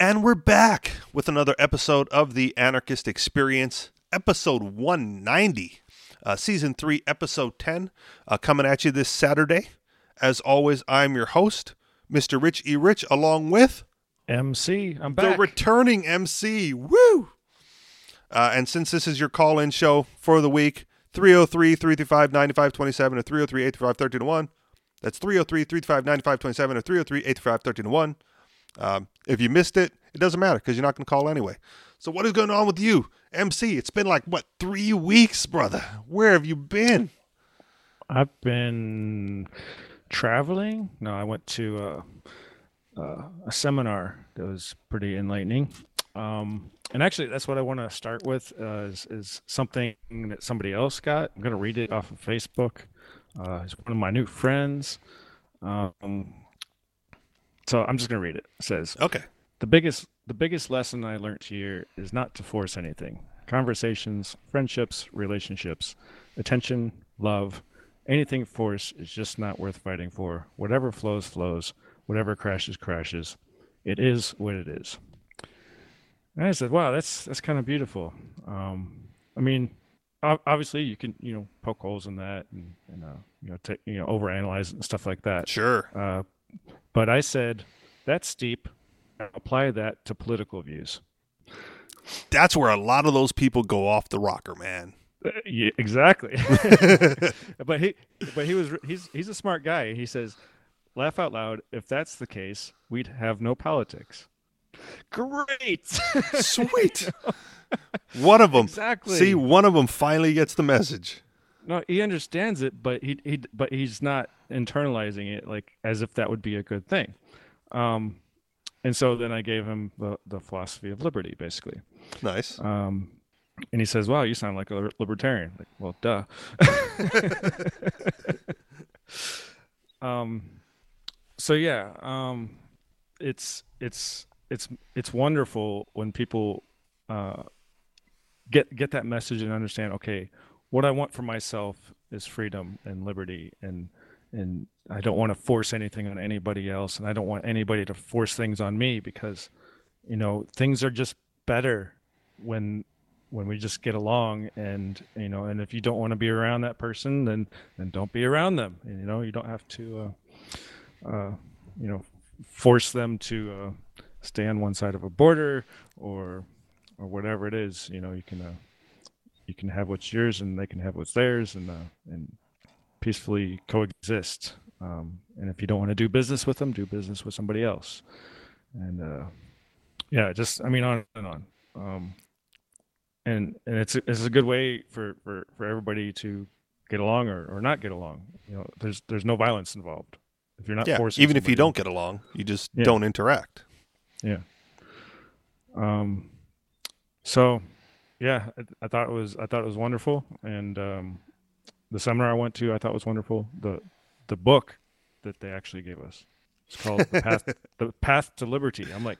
And we're back with another episode of the Anarchist Experience, episode 190, uh, season 3, episode 10, uh, coming at you this Saturday. As always, I'm your host, Mr. Rich E. Rich, along with MC. I'm back. the returning MC. Woo! Uh, and since this is your call in show for the week, 303 335 9527 or 303 835 1301. That's 303 335 9527 or 303 835 1301. Um, if you missed it, it doesn't matter because you're not going to call anyway. So, what is going on with you, MC? It's been like, what, three weeks, brother? Where have you been? I've been traveling. No, I went to uh, uh, a seminar that was pretty enlightening. Um, and actually, that's what I want to start with uh, is, is something that somebody else got. I'm going to read it off of Facebook. Uh, it's one of my new friends. Um, so I'm just going to read it. It says, Okay. The biggest the biggest lesson I learned here is not to force anything. Conversations, friendships, relationships, attention, love, anything forced is just not worth fighting for. Whatever flows flows, whatever crashes crashes. It is what it is. And I said, "Wow, that's that's kind of beautiful." Um, I mean, obviously you can you know poke holes in that and, and uh, you know take you know overanalyze it and stuff like that. Sure. Uh, but I said, that's steep. Apply that to political views. That's where a lot of those people go off the rocker, man. Uh, yeah, exactly. but he, but he was, he's, he's a smart guy. He says, laugh out loud. If that's the case, we'd have no politics. Great. Sweet. one of them. Exactly. See, one of them finally gets the message. No, he understands it, but he, he, but he's not internalizing it like as if that would be a good thing. Um, and so then I gave him the, the philosophy of liberty, basically. Nice. Um, and he says, "Wow, you sound like a libertarian." Like, well, duh. um, so yeah, um, it's it's it's it's wonderful when people uh, get get that message and understand. Okay, what I want for myself is freedom and liberty, and and I don't want to force anything on anybody else, and I don't want anybody to force things on me because, you know, things are just better when when we just get along and you know and if you don't want to be around that person then then don't be around them and, you know you don't have to uh, uh, you know force them to uh, stay on one side of a border or or whatever it is you know you can uh, you can have what's yours and they can have what's theirs and uh, and peacefully coexist um, and if you don't want to do business with them do business with somebody else and uh, yeah just i mean on and on um, and and it's a, it's a good way for, for, for everybody to get along or, or not get along. You know, there's there's no violence involved. If you're not Yeah. forcing, Even if you don't get along, you just Yeah. don't interact. yeah. Um, so yeah, I, I thought it was I thought it was wonderful, and um, the seminar I went to I thought was wonderful. The the book that they actually gave us it's called the path the path to liberty. I'm like,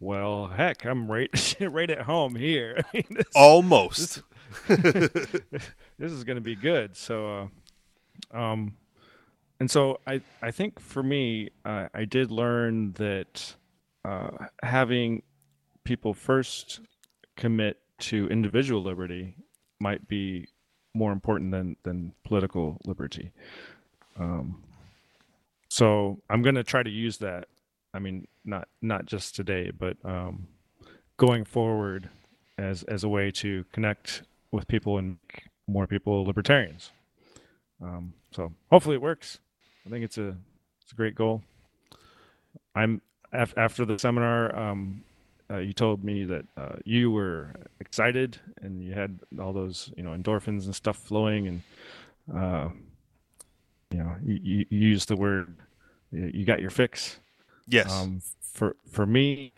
well, heck, I'm right right at home here. I mean, this- Almost. this is going to be good. So, uh, um, and so I, I think for me, uh, I did learn that uh, having people first commit to individual liberty might be more important than than political liberty. Um, so I'm going to try to use that. I mean, not not just today, but um, going forward as as a way to connect with people and make more people libertarians. Um, so hopefully it works. I think it's a it's a great goal. I'm af- after the seminar. Um, uh, you told me that uh, you were excited and you had all those you know endorphins and stuff flowing and uh, you know you, you used the word you you got your fix. Yes. Um, for for me,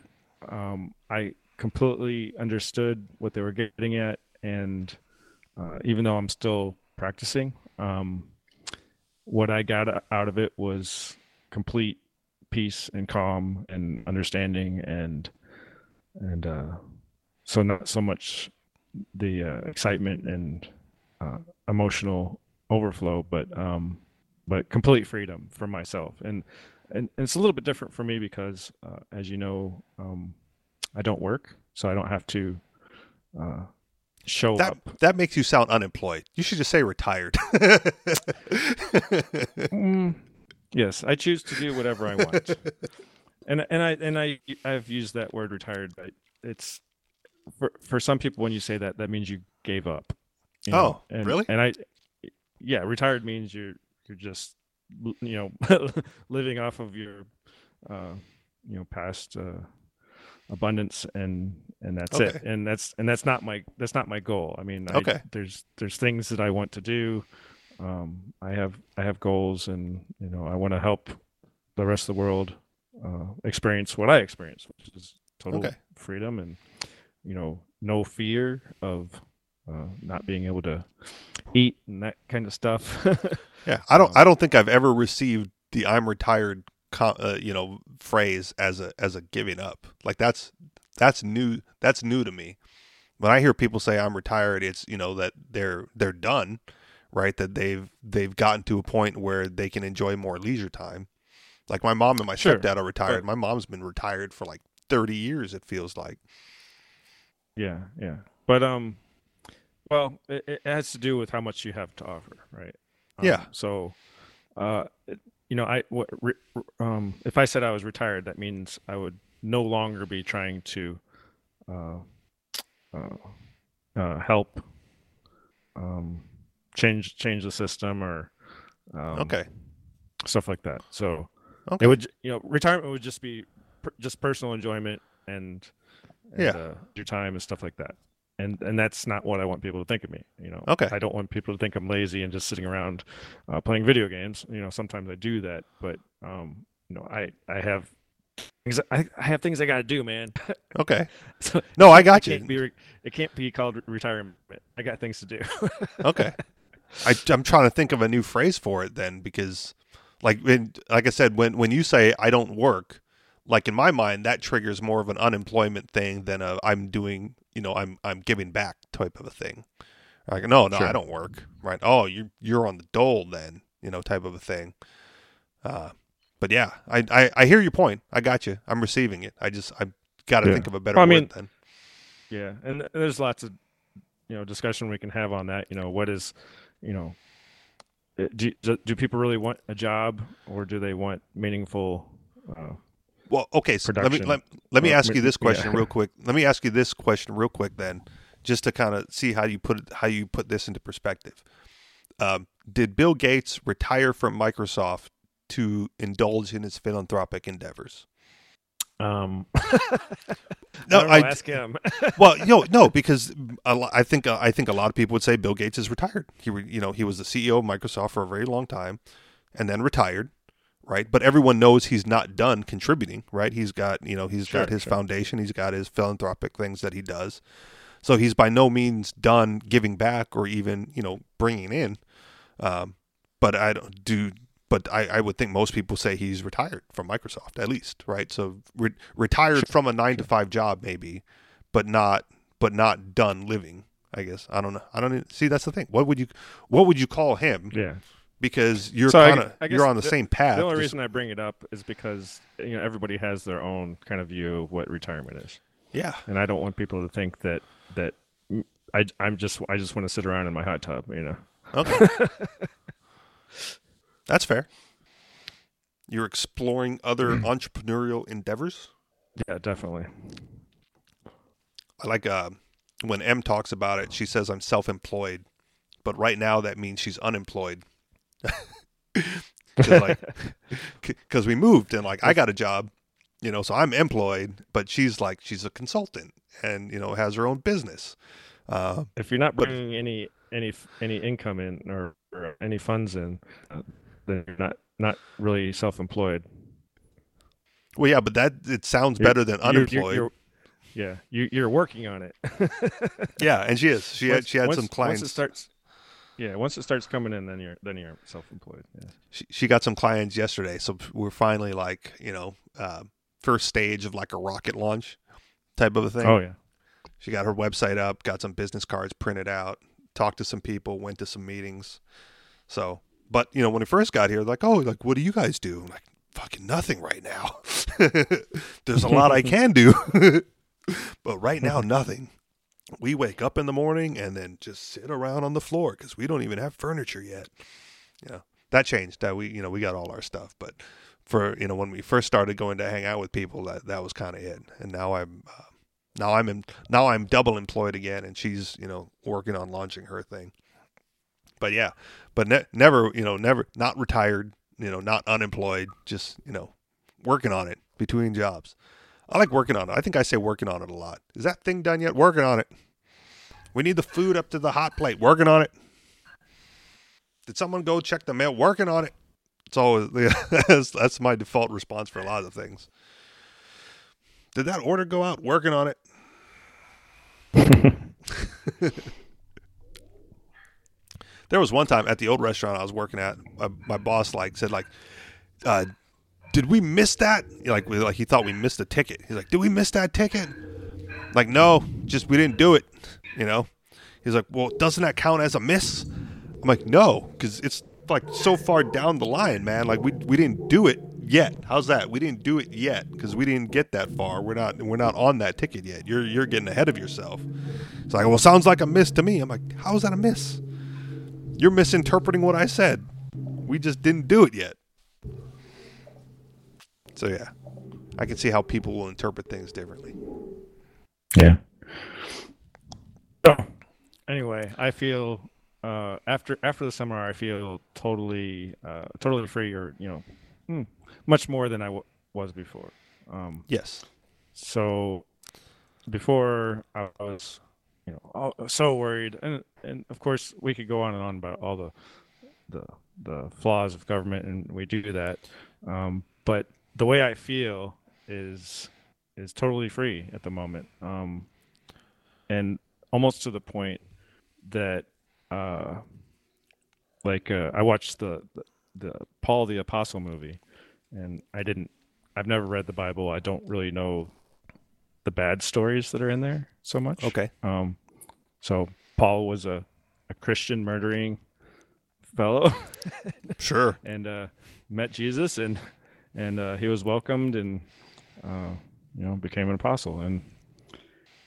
um, I completely understood what they were getting at, and uh, even though I'm still practicing, um, what I got out of it was complete peace and calm and understanding, and and uh, so not so much the uh, excitement and uh, emotional overflow, but um, but complete freedom for myself and and, and it's a little bit different for me because uh, as you know um, I don't work, so I don't have to uh, show That up. that makes you sound unemployed. You should just say retired. Mm, yes, I choose to do whatever I want, and and I and I I've used that word retired, but it's for for some people when you say that, that means you gave up. you Oh, and, really? And I, yeah, retired means you're you're just you know living off of your uh, you know past uh, abundance and and that's it and that's and that's not my that's not my goal i mean I, Okay. there's there's things that i want to do um i have i have goals and you know i want to help the rest of the world uh experience what i experience which is total Okay. freedom and you know no fear of uh, not being able to eat and that kind of stuff Yeah, I don't. Um, I don't think I've ever received the "I'm retired," uh, you know, phrase as a as a giving up. Like that's that's new. That's new to me. When I hear people say I'm retired, it's you know that they're they're done, right? That they've they've gotten to a point where they can enjoy more leisure time. Like my mom and my Sure, stepdad are retired. but- my mom's been retired for like 30 years. It feels like. Yeah, yeah. But um, well, it, it has to do with how much you have to offer, right? Um, Yeah. So, uh, you know, I what, re, um, if I said I was retired, that means I would no longer be trying to, uh, uh, uh help, um, change change the system or, um, Okay. stuff like that. So Okay. it would, you know, retirement would just be per, just personal enjoyment and, and Yeah. uh, your time and stuff like that. And and that's not what I want people to think of me. You know, Okay. I don't want people to think I'm lazy and just sitting around uh, playing video games. You know, sometimes I do that, but um, you know, I I have I, I have things I got to do, man. Okay. so No, I it got you. can't be re- it can't be called re- retirement. I got things to do. Okay. I, I'm trying to think of a new phrase for it then because, like, when, like I said, when when you say I don't work, like in my mind that triggers more of an unemployment thing than a I'm doing, you know, I'm I'm giving back type of a thing. Like, no, no, Sure. I don't work. Right? Oh, you you're on the dole then, you know, type of a thing. Uh, but yeah, I, I I hear your point. I got you. I'm receiving it. I just I got to Yeah. think of a better Well, I word mean- then. Yeah, and there's lots of you know discussion we can have on that. You know, what is you know, do do do people really want a job or do they want meaningful? Uh, Well, okay. So let me let, let me Or ask you this yeah. question real quick. Let me ask you this question real quick then, just to kind of see how you put it, how you put this into perspective. Um, did Bill Gates retire from Microsoft to indulge in his philanthropic endeavors? Um, No, I, know, I- ask him. well, you know, no, because I think uh, I think a lot of people would say Bill Gates is retired. He, re- you know, he was the CEO of Microsoft for a very long time, and then retired, right? But everyone knows he's not done contributing, right? He's got, you know, he's got his sure. foundation, he's got his philanthropic things that he does, so he's by no means done giving back or even, you know, bringing in. Um, but I don't do. But I, I would think most people say he's retired from Microsoft, at least, right? So re- retired from a nine to five job, maybe, but not but not done living. I guess I don't know. I don't even, see. That's the thing. What would you what would you call him? yeah. Because you're So kind of you're on the, the- same path. The only just- reason I bring it up is because you know everybody has their own kind of view of what retirement is, yeah, and I don't want people to think that that I I'm just I just want to sit around in my hot tub, you know. okay, that's fair. You're exploring other entrepreneurial endeavors. Yeah, definitely. I like uh, when M talks about it. She says I'm self-employed, but right now that means she's unemployed. Because like, we moved and like I got a job, you know, so I'm employed, but she's like she's a consultant and you know has her own business. Uh, If you're not But- bringing any any any income in or, or any funds in, then you're not not really self-employed. well, yeah, but that it sounds You're- better than You're- you're- unemployed. you're- yeah, you, you're working on it. yeah, and she is. She had she had once- some clients. Once it starts, yeah, once it starts coming in, then you're then you're self-employed. Yeah. she, she got some clients yesterday, so we're finally like you know uh, first stage of like a rocket launch type of a thing. Oh yeah. She got her website up, got some business cards printed out, talked to some people, went to some meetings. So, but you know, when we first got here, like, oh, like, what do you guys do? I'm like, fucking nothing right now. There's a lot I can do. but right now, nothing. We wake up in the morning and then just sit around on the floor because we don't even have furniture yet. Know, that changed. That we, you know, we got all our stuff, but for you know when we first started going to hang out with people, that that was kind of it. And now I'm uh, now I'm in, now I'm double employed again, and she's you know working on launching her thing. But yeah, but ne- never you know never not retired, you know not unemployed, just you know working on it between jobs. I like working on it. I think I say working on it a lot. Is that thing done yet? Working on it. We need the food up to the hot plate. Working on it. Did someone go check the mail? Working on it. It's always that's, that's my default response for a lot of things. Did that order go out? Working on it. there was one time at the old restaurant I was working at, my, my boss like said like, uh, "Did we miss that?" Like, we, like he thought we missed a ticket. He's like, "Did we miss that ticket?" Like, no, just we didn't do it. You know. He's like, "Well, doesn't that count as a miss?" I'm like, "No, because it's like so far down the line, man. Like we we didn't do it yet. How's that? We didn't do it yet because we didn't get that far. We're not we're not on that ticket yet. You're you're getting ahead of yourself. It's like, well, sounds like a miss to me. I'm like, how is that a miss? You're misinterpreting what I said. We just didn't do it yet. So yeah, I can see how people will interpret things differently. Yeah. So, anyway, I feel uh, after after the seminar, I feel totally uh, totally free, or you know, hmm, much more than I w- was before. Um, Yes. so before I was, you know, all, so worried, and and of course we could go on and on about all the the the flaws of government, and we do that. Um, but the way I feel is is totally free at the moment, um, and almost to the point that uh, like uh, I watched the, the the Paul the Apostle movie, and I didn't. I've never read the Bible. I don't really know the bad stories that are in there so much. Okay. Um, so Paul was a a Christian murdering fellow, Sure. and uh, met Jesus, and and uh, he was welcomed, and uh, you know became an apostle, and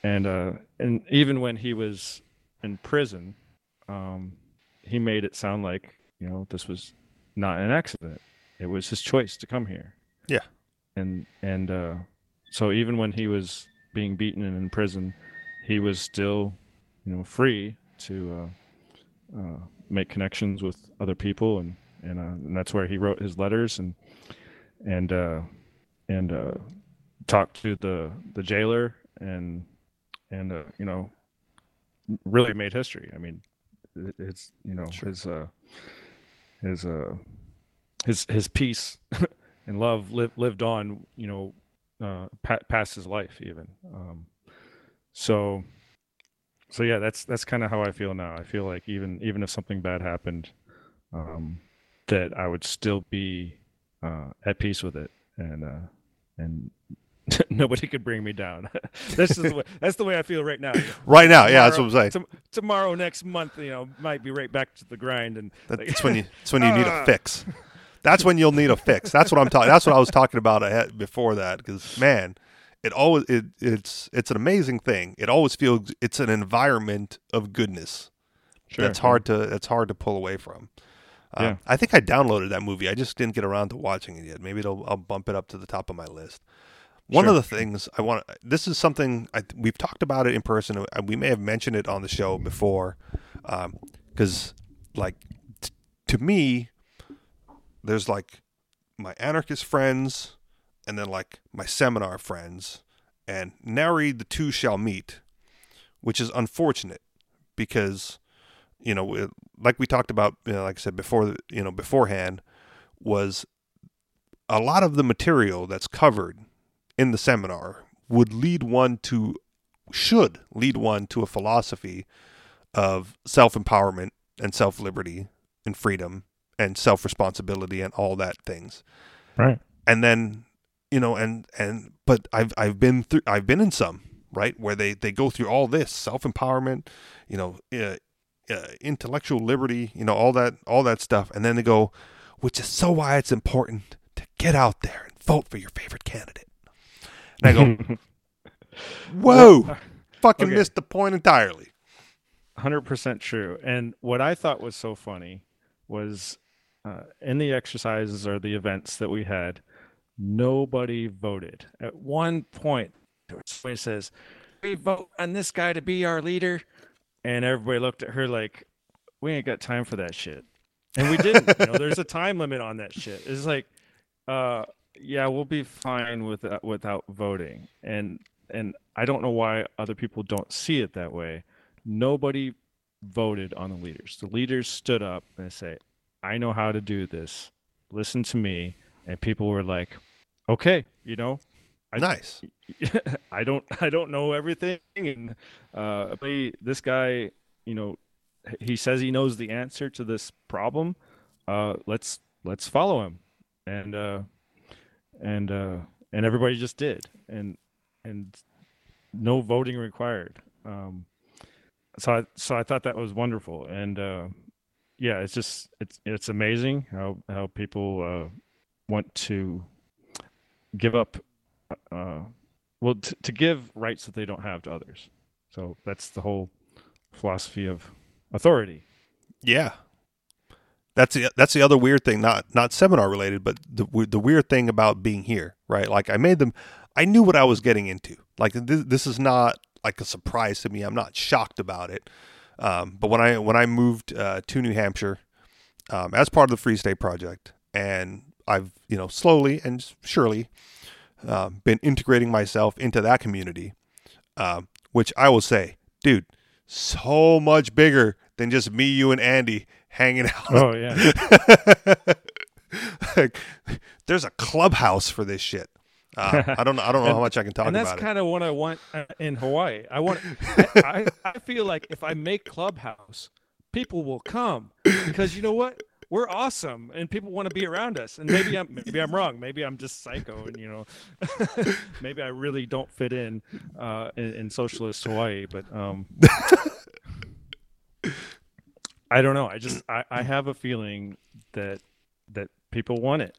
and uh, and even when he was in prison, um, he made it sound like you know this was not an accident; it was his choice to come here. Yeah. and and uh, so even when he was being beaten and in prison, he was still you know free to uh, uh, make connections with other people, and and, uh, and that's where he wrote his letters and and uh, and uh, talked to the the jailer and and uh, you know really made history. I mean, it's you know Sure. his uh, his uh, his his peace and love lived lived on. You know, uh, pa- past his life even. Um, so so yeah, that's that's kind of how I feel now. I feel like even even if something bad happened, um, that I would still be uh, at peace with it, and uh, and nobody could bring me down. that's just the way, that's the way I feel right now. Right now, yeah, that's what I'm saying. Tom- tomorrow, next month, you know, might be right back to the grind, and That's when you. That's when you need a Ah. fix. That's when you'll need a fix. That's what I'm talking. That's what I was talking about ahead, before that. Because man, it always it, it's it's an amazing thing. It always feels it's an environment of goodness. Sure, that's hard to that's hard to pull away from. Uh, Yeah. I think I downloaded that movie. I just didn't get around to watching it yet. Maybe it'll, I'll bump it up to the top of my list. One of the things I want this is something I, we've talked about it in person. We may have mentioned it on the show before, because like t- to me, there's like my anarchist friends, and then like my seminar friends, and nary the two shall meet, which is unfortunate because you know, it- like we talked about, you know, like I said before, you know, beforehand, was a lot of the material that's covered in the seminar would lead one to, should lead one to a philosophy of self empowerment and self liberty and freedom and self responsibility and all that things. right. And then, you know, and and but I've I've been through I've been in some right where they they go through all this self empowerment, you know, uh, uh, intellectual liberty, you know, all that all that stuff, and then they go, which is so why it's important to get out there and vote for your favorite candidate. And I go, Whoa! Fucking okay. missed the point entirely. Hundred percent true. And what I thought was so funny was uh, in the exercises or the events that we had, nobody voted. At one point, somebody says, "We vote on this guy to be our leader," and everybody looked at her like, "We ain't got time for that shit." And we didn't. you know, there's a time limit on that shit. It's like, uh, yeah, we'll be fine with uh, without voting. And and I don't know why other people don't see it that way. Nobody voted on the leaders. The leaders stood up and say, "I know how to do this. Listen to me." And people were like, "Okay, you know, I- Nice. I don't I don't know everything and uh but this guy, you know, he says he knows the answer to this problem. Uh let's let's follow him. And uh and uh and everybody just did. And and no voting required. Um so I so I thought that was wonderful and uh yeah, it's just it's it's amazing how how people uh want to give up uh well t- to give rights that they don't have to others so that's the whole philosophy of authority Yeah. That's the that's the other weird thing, not not seminar related, but the the weird thing about being here, right? Like I made them, I knew what I was getting into. Like this, this is not like a surprise to me. I'm not shocked about it. Um, but when I when I moved uh, to New Hampshire um, as part of the Free State Project, and I've you know slowly and surely um, been integrating myself into that community, um, which I will say, dude, so much bigger than just me, you, and Andy hanging out. oh yeah like, there's a clubhouse for this shit. Uh, I don't know. I don't know how much I can talk about. and that's kind of what i want uh, in hawaii. I want I, I, I feel like if i make clubhouse people will come because you know what? We're awesome and people want to be around us. And maybe i'm maybe i'm wrong. Maybe i'm just psycho and you know maybe i really don't fit in uh in, in socialist hawaii but um i don't know. I just I, I have a feeling that that people want it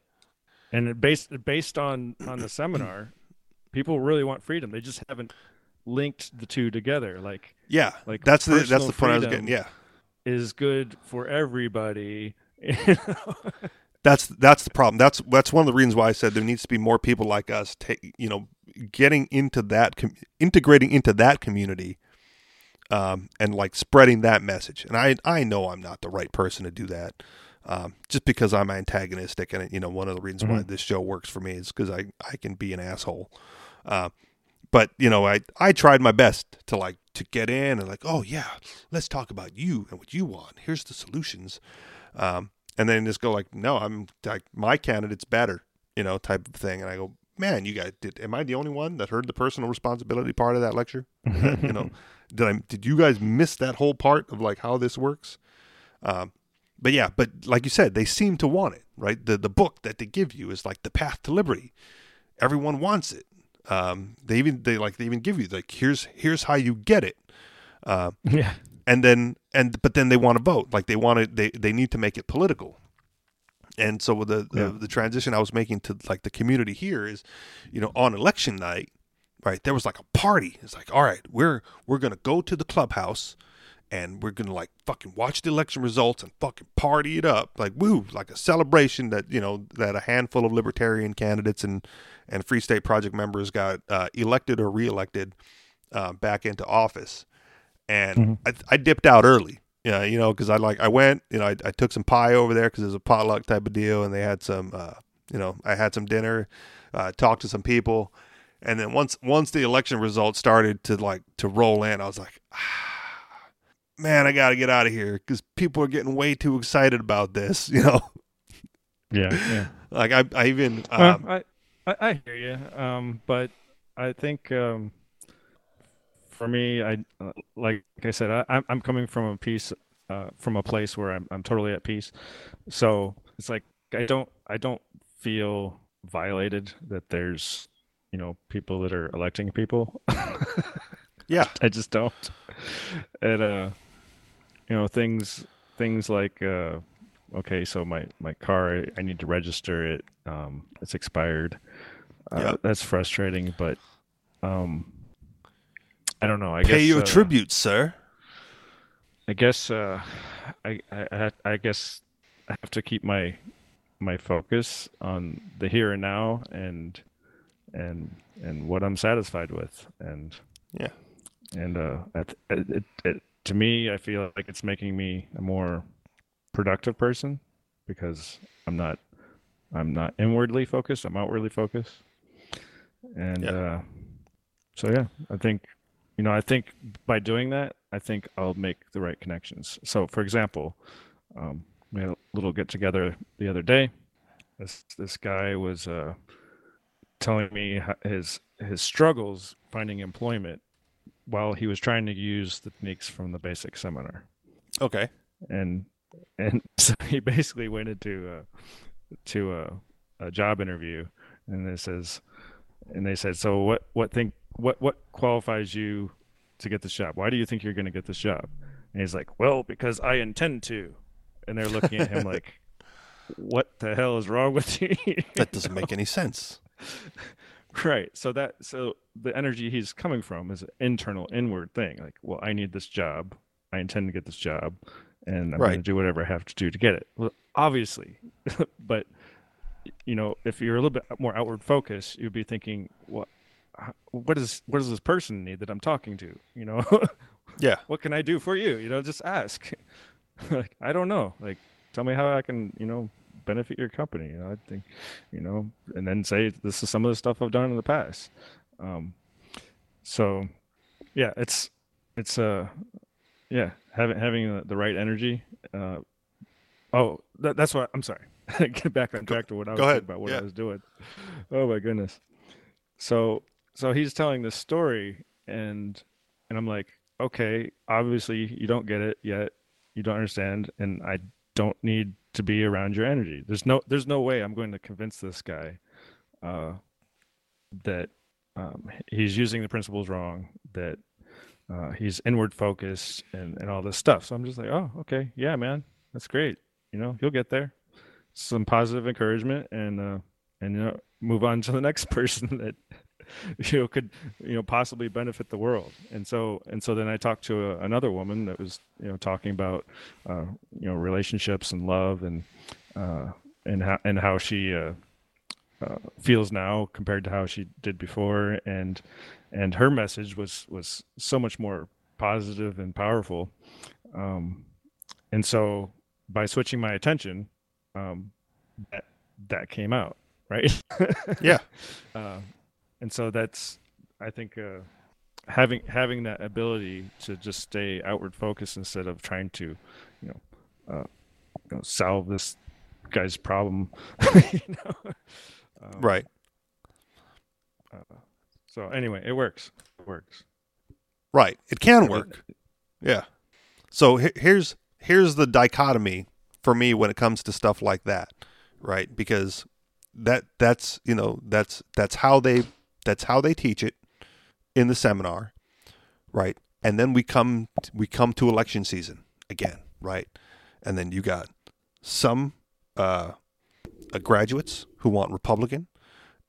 and it based based on on the seminar people really want freedom they just haven't linked the two together like yeah, like that's the that's the point I was getting. Yeah, is good for everybody you know? that's that's the problem. That's that's one of the reasons why I said there needs to be more people like us. Take you know, getting into that, com- integrating into that community, um, and like spreading that message. And I I know I'm not the right person to do that. Um, just because I'm antagonistic, and you know, one of the reasons why Mhm. this show works for me is because I I can be an asshole. Uh, but you know, I I tried my best to like to get in and like, oh yeah, let's talk about you and what you want. Here's the solutions, um, and then just go like, no, I'm like my candidate's better, you know, type of thing. And I go, man, you guys did. Am I the only one that heard the personal responsibility part of that lecture? you know, did I did you guys miss that whole part of like how this works? Um, but yeah, but like you said, they seem to want it, right? The the book that they give you is like the path to liberty. Everyone wants it. Um, they even they like they even give you like here's here's how you get it. Uh, yeah and then and but then they want to vote like they want to they they need to make it political and so with the, the Yeah. the transition i was making to like the community here is you know on election night right there was like a party it's like all right we're we're gonna go to the clubhouse and we're gonna like fucking watch the election results and fucking party it up. Like woo like a celebration that you know that a handful of libertarian candidates and and free state project members got uh, elected or reelected uh, back into office. And Mhm. I, I dipped out early yeah you know because i like i went you know I, I took some pie over there because it was a potluck type of deal and they had some uh, you know i had some dinner uh, talked to some people. And then once once the election results started to like to roll in i was like ah, man i gotta get out of here because people are getting way too excited about this you know yeah yeah like i, I even um, I, I I hear you. Um, but I think um, for me, I like I said, I, I'm I'm coming from a piece, uh, from a place where I'm I'm totally at peace. So it's like I don't I don't feel violated that there's you know people that are electing people. yeah I just don't. And uh, you know things things like uh, okay, so my my car I, I need to register it. Um, it's expired. Uh, Yeah. That's frustrating, but um, I don't know. I guess Pay guess, your uh, tribute, sir. I guess uh, I, I I I guess I have to keep my my focus on the here and now and and and what I'm satisfied with and Yeah. and uh it, it, it, to me I feel like it's making me a more productive person because I'm not I'm not inwardly focused I'm outwardly focused. And Yeah. uh so yeah I think you know I think by doing that I think I'll make the right connections. So for example um we had a little get together the other day. This this guy was uh telling me his his struggles finding employment while he was trying to use the techniques from the basic seminar. Okay. and and so he basically went into a to a, a job interview and they says and they said so what what think what what qualifies you to get this job? Why do you think you're going to get this job? And he's like well because i intend to. And they're looking at him like what the hell is wrong with you? That doesn't make any sense. Right. So that so the energy he's coming from is an internal inward thing like well i need this job. I intend to get this job and i'm going to do whatever i have to do to get it. Well obviously but you know if you're a little bit more outward focused you'd be thinking what what is what does this person need that i'm talking to? You know? Yeah. what can i do for you? You know just ask. Like i don't know. Like tell me how i can you know benefit your company you know i think you know and then say this is some of the stuff i've done in the past um so yeah it's it's uh yeah having having the, the right energy uh oh that, that's what i'm sorry get back on track to what i was ahead. about what Yeah. i was doing oh my goodness so so he's telling this story and and i'm like okay obviously you don't get it yet you don't understand and i don't need to be around your energy. There's no there's no way i'm going to convince this guy uh that um, he's using the principles wrong that uh, he's inward focused and, and all this stuff. So i'm just like oh okay. Yeah man. That's great. You know you'll get there. Some positive encouragement and uh and you know move on to the next person that you know could you know possibly benefit the world. And so and so then i talked to a, another woman that was you know talking about uh you know relationships and love and uh and how and how she uh, uh feels now compared to how she did before. And and her message was was so much more positive and powerful. Um and so by switching my attention um that that came out right? Yeah. uh, and so that's i think uh, having having that ability to just stay outward focused instead of trying to you know, uh, you know solve this guy's problem you know? Um, Right. so anyway it works it works Right. It can work. Yeah. So here's here's the dichotomy for me when it comes to stuff like that, right? Because that that's you know that's that's how they that's how they teach it in the seminar, right? And then we come we come to election season again, right? And then you got some uh, uh, graduates who want Republican,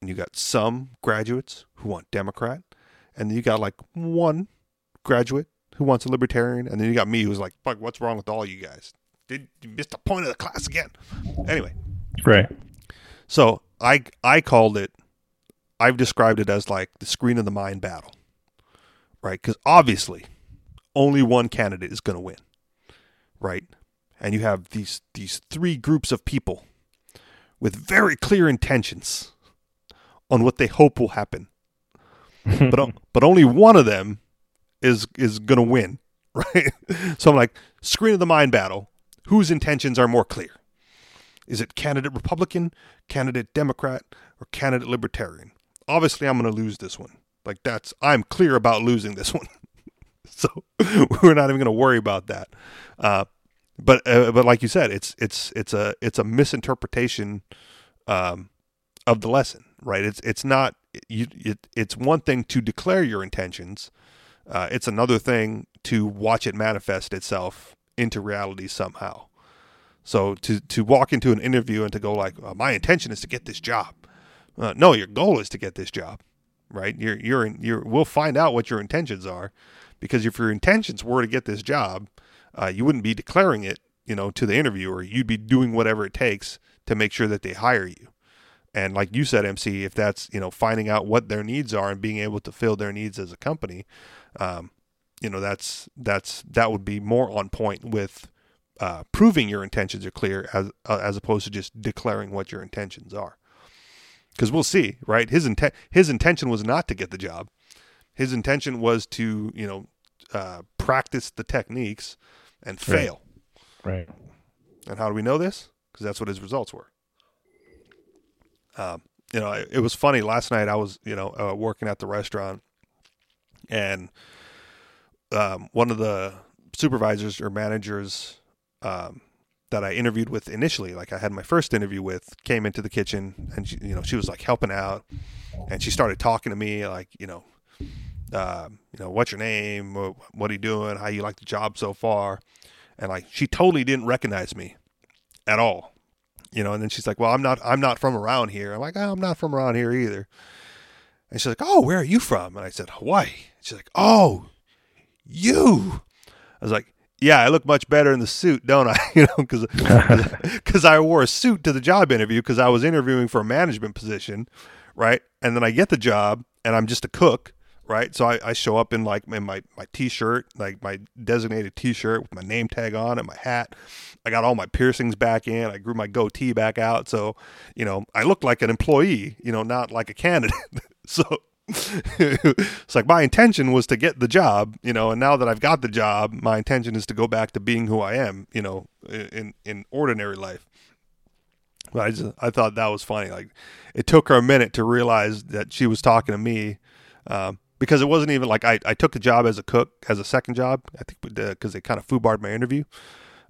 and you got some graduates who want Democrat, and then you got like one graduate who wants a libertarian, and then you got me who's like, "Fuck, what's wrong with all you guys? Did you miss the point of the class again?" Anyway, right so I I called it, I've described it as like the screen of the mind battle, right? Because obviously, only one candidate is going to win, right? And you have these these three groups of people with very clear intentions on what they hope will happen, but but only one of them is is going to win, right? So I'm like, screen of the mind battle. Whose intentions are more clear? Is it candidate Republican, candidate Democrat, or candidate Libertarian? Obviously, I'm going to lose this one. Like that's I'm clear about losing this one. so we're not even going to worry about that. Uh, but uh, but like you said, it's it's it's a it's a misinterpretation um, of the lesson, right? It's it's not you. It, it's one thing to declare your intentions. Uh, it's another thing to watch it manifest itself into reality somehow. So to to walk into an interview and to go like, my intention is to get this job. Uh, no, your goal is to get this job. right? You're you're you're we'll find out what your intentions are, because if your intentions were to get this job, uh, you wouldn't be declaring it, you know, to the interviewer. You'd be doing whatever it takes to make sure that they hire you. And like you said, MC, if that's you know finding out what their needs are and being able to fill their needs as a company, um, you know that's that's that would be more on point with uh, proving your intentions are clear as uh, as opposed to just declaring what your intentions are. Because we'll see, right? His intent his intention was not to get the job. His intention was to you know uh, practice the techniques and fail. Right. And how do we know this? Because that's what his results were. Um, you know, it, it was funny last night. I was you know uh, working at the restaurant, and um, one of the supervisors or managers um, that I interviewed with initially, like I had my first interview with, came into the kitchen and she, you know she was like helping out, and she started talking to me like you know, uh, you know what's your name, what, what are you doing, how you like the job so far, and like she totally didn't recognize me at all, you know. And then she's like, well, I'm not I'm not from around here. I'm like, oh, I'm not from around here either. And she's like, oh, where are you from? And I said, Hawaii. She's like, oh, you. I was like, yeah, I look much better in the suit, don't I? You know, because because I wore a suit to the job interview because I was interviewing for a management position, right? And then I get the job and I'm just a cook, right? So I, I show up in like in my my t-shirt, like my designated t-shirt with my name tag on and my hat. I got all my piercings back in. I grew my goatee back out, so you know I look like an employee, you know, not like a candidate. so it's like my intention was to get the job, you know, and now that I've got the job, my intention is to go back to being who I am, you know, in in ordinary life. But I just I thought that was funny. Like it took her a minute to realize that she was talking to me, um, because it wasn't even like I, I took the job as a cook as a second job. I think because they kind of foobarred my interview.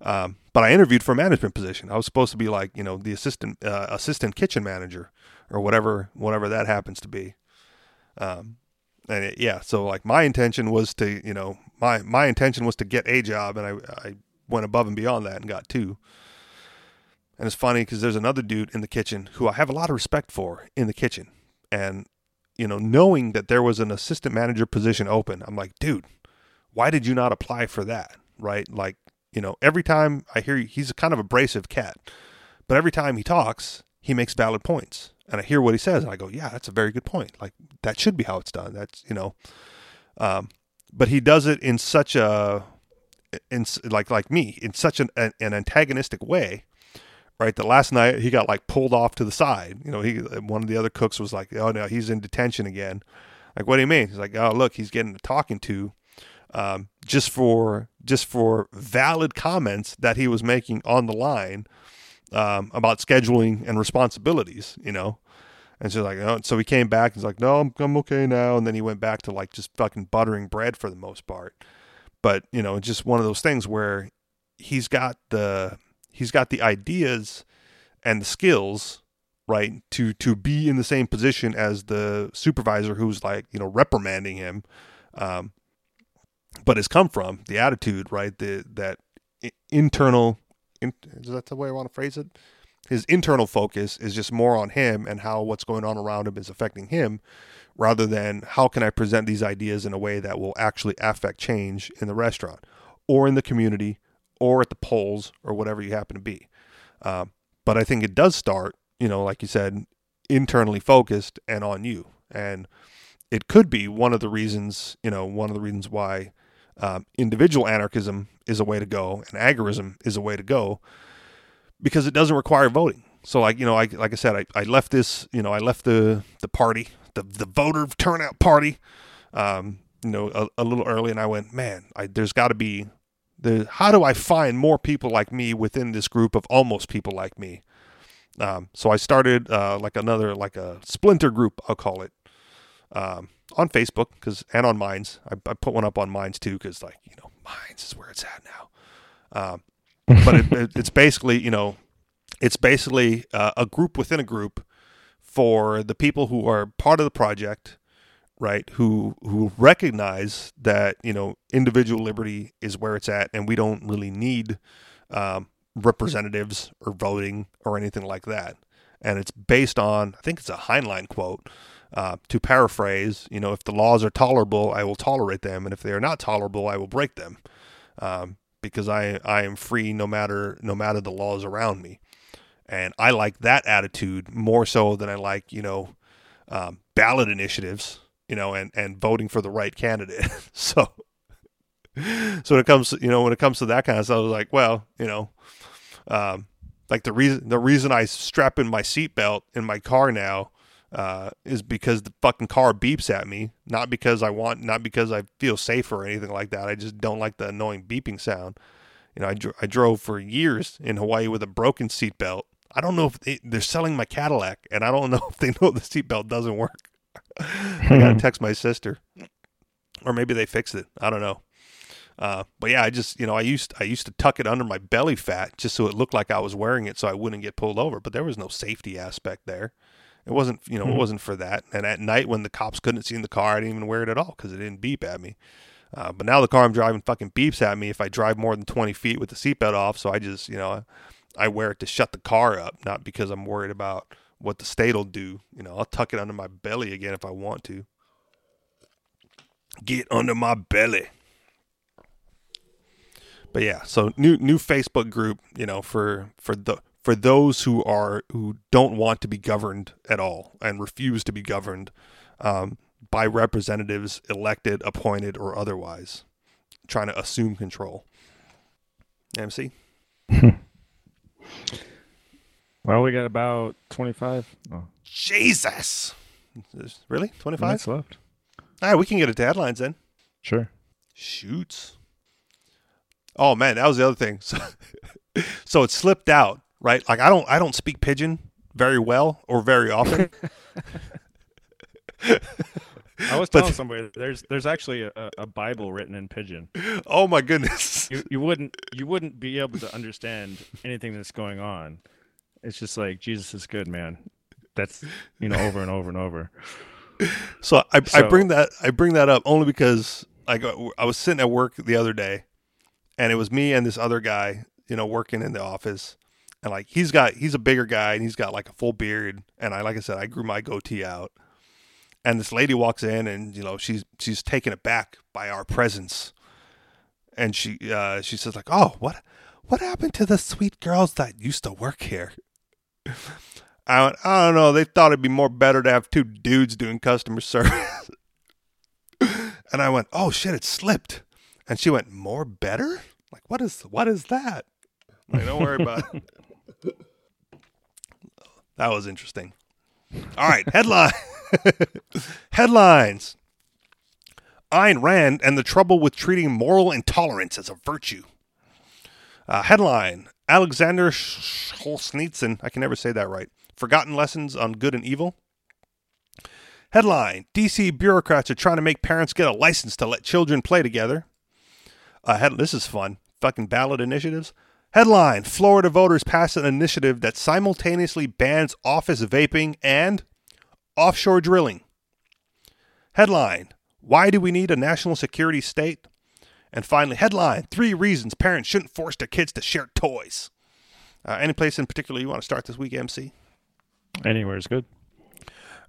Um, but I interviewed for a management position. I was supposed to be like you know the assistant uh, assistant kitchen manager or whatever whatever that happens to be. Um, and it, yeah, so like my intention was to, you know, my my intention was to get a job, and I I went above and beyond that and got two. And it's funny because there's another dude in the kitchen who I have a lot of respect for in the kitchen, and you know, knowing that there was an assistant manager position open, I'm like, dude, why did you not apply for that? Right? Like, you know, every time I hear he's a kind of abrasive cat, but every time he talks, he makes valid points and I hear what he says, and I go, yeah, that's a very good point. Like that should be how it's done. That's you know, um, but he does it in such a, in like like me, in such an an antagonistic way, right? That last night he got like pulled off to the side. You know, he one of the other cooks was like, oh no, he's in detention again. Like, what do you mean? He's like, oh look, he's getting a talking to. Um, just for just for valid comments that he was making on the line um, about scheduling and responsibilities, you know. And so like, oh, so he came back. And he's like, no, I'm, I'm okay now. And then he went back to like just fucking buttering bread for the most part. But you know, just one of those things where he's got the he's got the ideas and the skills right to to be in the same position as the supervisor who's like you know reprimanding him um, but has come from the attitude right the that internal in, is that the way I want to phrase it? His internal focus is just more on him and how what's going on around him is affecting him, rather than how can I present these ideas in a way that will actually affect change in the restaurant, or in the community, or at the polls, or whatever you happen to be. Um, but I think it does start, you know, like you said, internally focused and on you, and it could be one of the reasons, you know, one of the reasons why um, individual anarchism is a way to go, and agorism is a way to go because it doesn't require voting. So, like you know, I, like I said, I, I left this, you know, I left the the party, the the voter turnout party, um, you know, a, a little early, and I went, man, I, there's got to be the how do I find more people like me within this group of almost people like me? Um, so I started uh, like another like a splinter group, I'll call it. Um, on Facebook because and on Minds. I, I, put one up on Minds too because like you know Minds is where it's at now. Um, but it, it, it's basically you know it's basically uh, a group within a group for the people who are part of the project, right? Who who recognize that you know individual liberty is where it's at, and we don't really need um, representatives or voting or anything like that. And it's based on I think it's a Heinlein quote Uh, to paraphrase, you know, if the laws are tolerable, I will tolerate them, and if they are not tolerable, I will break them, um, because I I am free no matter no matter the laws around me, and I like that attitude more so than I like you know um, ballot initiatives, you know, and and voting for the right candidate. so so when it comes, you know, when it comes to that kind of stuff, I was like, well, you know, um, like the reason the reason I strap in my seatbelt in my car now uh, is because the fucking car beeps at me, not because I want, not because I feel safer or anything like that. I just don't like the annoying beeping sound. You know, I, I drove for years in Hawaii with a broken seatbelt. I don't know if they, they're selling my Cadillac, and I don't know if they know the seatbelt doesn't work. I gotta text my sister, or maybe they fixed it. I don't know. Uh, but yeah, I just you know I used I used to tuck it under my belly fat just so it looked like I was wearing it so I wouldn't get pulled over. But there was no safety aspect there. It wasn't you know Mhm. it wasn't for that. And at night when the cops couldn't see in the car, I didn't even wear it at all because it didn't beep at me. Uh, but now the car I'm driving fucking beeps at me if I drive more than 20 feet with the seatbelt off. So I just you know I wear it to shut the car up, not because I'm worried about what the state will do. You know I'll tuck it under my belly again if I want to. Get under my belly but yeah, so new new Facebook group, you know, for for the for those who are who don't want to be governed at all and refuse to be governed um, by representatives elected, appointed, or otherwise, trying to assume control. MC, Well, we got about 25 oh, Jesus, really twenty five? minutes left. All right, we can get it to headlines then. Sure. Shoots. Oh man, that was the other thing. So, so it slipped out, right? Like I don't I don't speak pidgin very well or very often. I was But- telling somebody there's there's actually a, a Bible written in pidgin. oh my goodness. You you wouldn't you wouldn't be able to understand anything that's going on. It's just like Jesus is good, man. That's you know over and over and over. So I, I bring that I bring that up only because I go, I was sitting at work the other day, and it was me and this other guy, you know, working in the office, and like he's got he's a bigger guy and he's got like a full beard, and I like I said I grew my goatee out, and this lady walks in and you know she's she's taken aback by our presence, and she uh, she says like oh what what happened to the sweet girls that used to work here. I went, I don't know. They thought it'd be more better to have two dudes doing customer service. and I went, oh shit, it slipped. And she went, more better? Like, what is what is that? Like, don't worry about it. That was interesting. All right, headline headlines. Ayn Rand and the trouble with treating moral intolerance as a virtue. Uh, headline Alexander Solzhenitsyn, I can never say that right. Forgotten Lessons on Good and Evil. Headline DC bureaucrats are trying to make parents get a license to let children play together. Uh, head, this is fun. Fucking ballot initiatives. Headline Florida voters pass an initiative that simultaneously bans office vaping and offshore drilling. Headline Why do we need a national security state? And finally, headline Three reasons parents shouldn't force their kids to share toys. Uh, any place in particular you want to start this week, MC? Anywhere is good.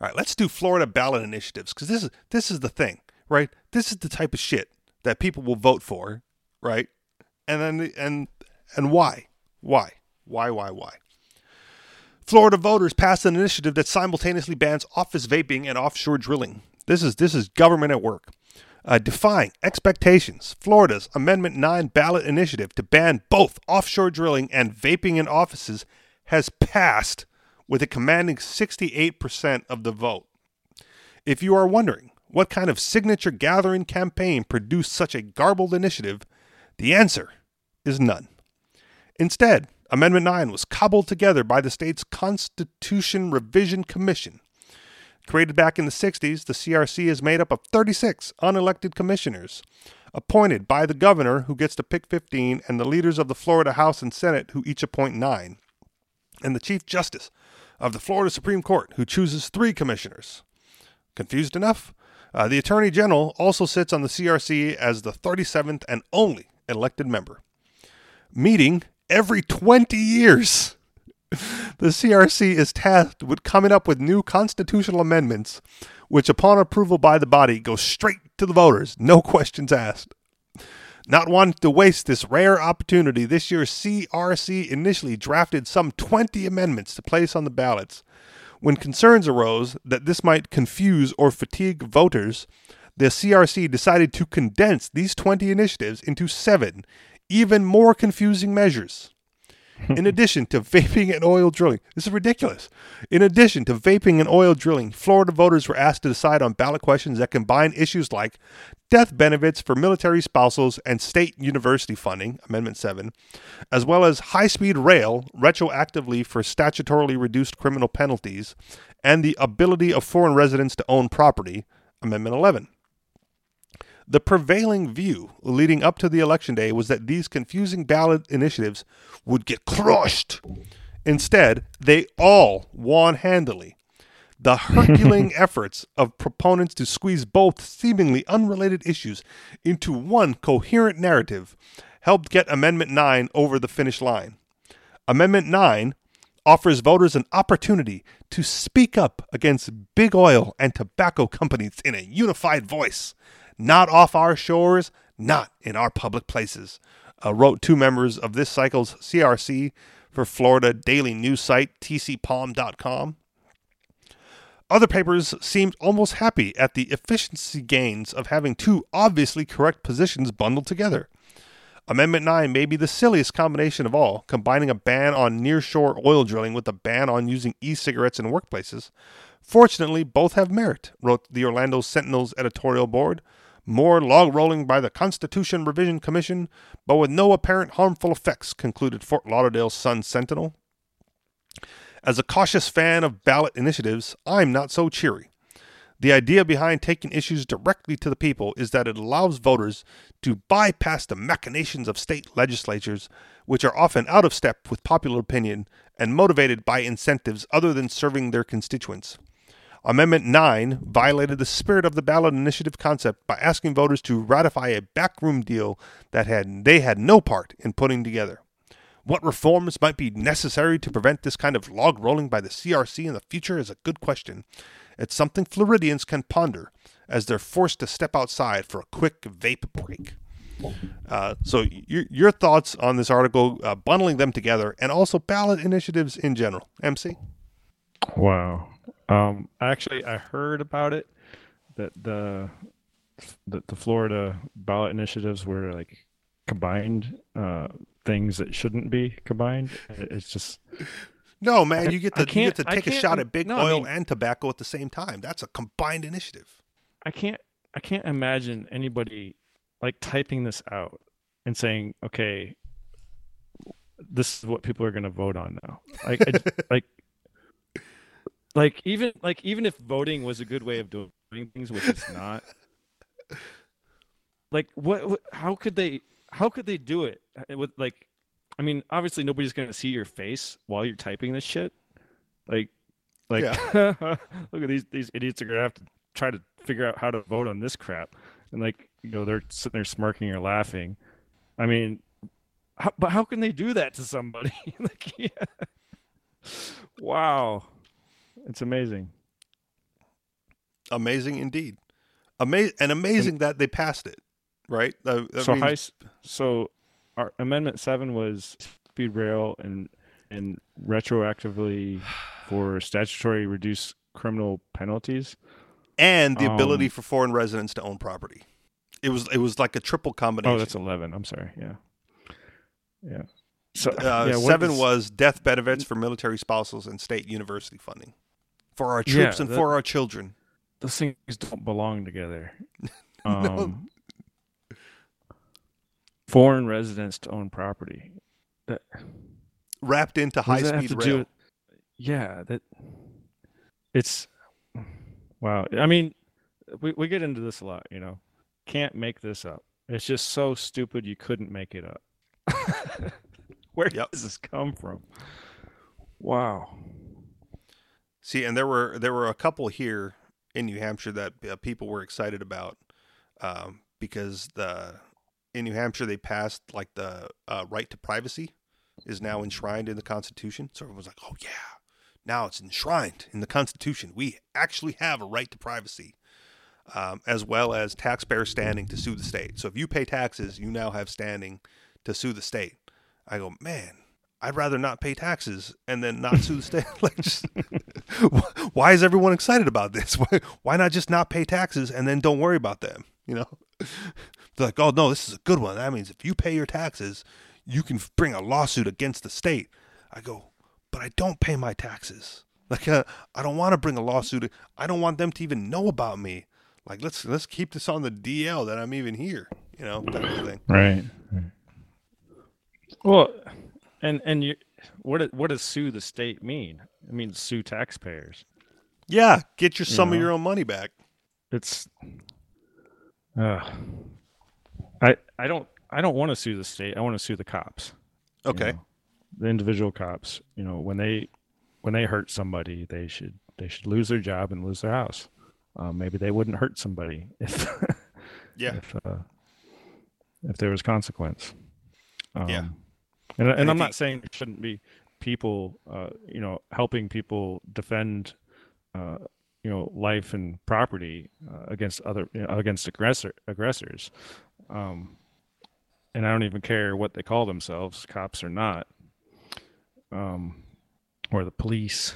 All right, let's do Florida ballot initiatives because this is this is the thing, right? This is the type of shit that people will vote for, right? And then and and why? Why? Why? Why? Why? Florida voters passed an initiative that simultaneously bans office vaping and offshore drilling. This is this is government at work. Uh, defying expectations, Florida's Amendment 9 ballot initiative to ban both offshore drilling and vaping in offices has passed with a commanding 68% of the vote. If you are wondering what kind of signature gathering campaign produced such a garbled initiative, the answer is none. Instead, Amendment 9 was cobbled together by the state's Constitution Revision Commission. Created back in the 60s, the CRC is made up of 36 unelected commissioners, appointed by the governor, who gets to pick 15, and the leaders of the Florida House and Senate, who each appoint nine, and the Chief Justice of the Florida Supreme Court, who chooses three commissioners. Confused enough? Uh, the Attorney General also sits on the CRC as the 37th and only elected member. Meeting every 20 years. The CRC is tasked with coming up with new constitutional amendments which upon approval by the body go straight to the voters, no questions asked. Not wanting to waste this rare opportunity, this year's CRC initially drafted some 20 amendments to place on the ballots. When concerns arose that this might confuse or fatigue voters, the CRC decided to condense these 20 initiatives into seven even more confusing measures. In addition to vaping and oil drilling, this is ridiculous. In addition to vaping and oil drilling, Florida voters were asked to decide on ballot questions that combine issues like death benefits for military spousals and state university funding, Amendment 7, as well as high speed rail retroactively for statutorily reduced criminal penalties, and the ability of foreign residents to own property, Amendment 11. The prevailing view leading up to the election day was that these confusing ballot initiatives would get crushed. Instead, they all won handily. The Herculean efforts of proponents to squeeze both seemingly unrelated issues into one coherent narrative helped get Amendment 9 over the finish line. Amendment 9 offers voters an opportunity to speak up against big oil and tobacco companies in a unified voice not off our shores, not in our public places, uh, wrote two members of this cycle's CRC for Florida daily news site tcpalm.com. Other papers seemed almost happy at the efficiency gains of having two obviously correct positions bundled together. Amendment 9 may be the silliest combination of all, combining a ban on nearshore oil drilling with a ban on using e cigarettes in workplaces. Fortunately, both have merit, wrote the Orlando Sentinel's editorial board, more log rolling by the Constitution Revision Commission, but with no apparent harmful effects, concluded Fort Lauderdale Sun Sentinel. As a cautious fan of ballot initiatives, I'm not so cheery. The idea behind taking issues directly to the people is that it allows voters to bypass the machinations of state legislatures, which are often out of step with popular opinion and motivated by incentives other than serving their constituents. Amendment 9 violated the spirit of the ballot initiative concept by asking voters to ratify a backroom deal that had they had no part in putting together. What reforms might be necessary to prevent this kind of log rolling by the CRC in the future is a good question. It's something Floridians can ponder as they're forced to step outside for a quick vape break. Uh, so, your, your thoughts on this article, uh, bundling them together, and also ballot initiatives in general, MC? Wow. Um, actually, I heard about it that the that the Florida ballot initiatives were like combined uh, things that shouldn't be combined. It's just no, man. You get to you get to take a shot at big no, oil I mean, and tobacco at the same time. That's a combined initiative. I can't I can't imagine anybody like typing this out and saying, "Okay, this is what people are going to vote on now." Like, like like even like even if voting was a good way of doing things, which it's not. like what, what? How could they? How could they do it uh, with like? I mean, obviously nobody's gonna see your face while you're typing this shit. Like, like yeah. look at these these idiots are gonna have to try to figure out how to vote on this crap, and like you know they're sitting there smirking or laughing. I mean, how, but how can they do that to somebody? like, yeah. Wow. It's amazing. Amazing indeed. Amazing and amazing and, that they passed it, right? That, so means... high, so our amendment seven was speed rail and and retroactively for statutory reduced criminal penalties and the ability um, for foreign residents to own property. It was it was like a triple combination. Oh, that's eleven. I'm sorry. Yeah, yeah. So uh, yeah, seven is... was death benefits for military spouses and state university funding for our troops yeah, and for our children. Those things don't belong together. Um, no. Foreign residents to own property. That wrapped into high speed rail. With, yeah, that it's wow. I mean, we we get into this a lot. You know, can't make this up. It's just so stupid you couldn't make it up. Where yep. does this come from? Wow. See, and there were there were a couple here in New Hampshire that uh, people were excited about um, because the in New Hampshire they passed like the uh, right to privacy is now enshrined in the Constitution. So everyone's like, "Oh yeah, Now it's enshrined in the Constitution. We actually have a right to privacy, um, as well as taxpayer standing to sue the state. So if you pay taxes, you now have standing to sue the state. I go, man, I'd rather not pay taxes and then not sue the state. like, just, why is everyone excited about this? Why, why not just not pay taxes and then don't worry about them? You know, they're like, oh no, this is a good one. That means if you pay your taxes, you can bring a lawsuit against the state. I go, but I don't pay my taxes. Like, uh, I don't want to bring a lawsuit. I don't want them to even know about me. Like, let's let's keep this on the DL that I'm even here. You know, that kind of thing. Right. Well, and and you, what what does sue the state mean? I mean sue taxpayers. Yeah, get your some You of your own money back. It's. Uh, I I don't I don't want to sue the state. I want to sue the cops. you Okay. know, the individual cops. You know, when they when they hurt somebody, they should they should lose their job and lose their house. Uh, maybe they wouldn't hurt somebody if Yeah. if uh, if there was consequence. Um, Yeah. And and And I'm not saying there shouldn't be people, uh, you know, helping people defend, uh, you know, life and property uh, against other you know, against aggressor aggressors. Um, and I don't even care what they call themselves, cops or not, um, or the police.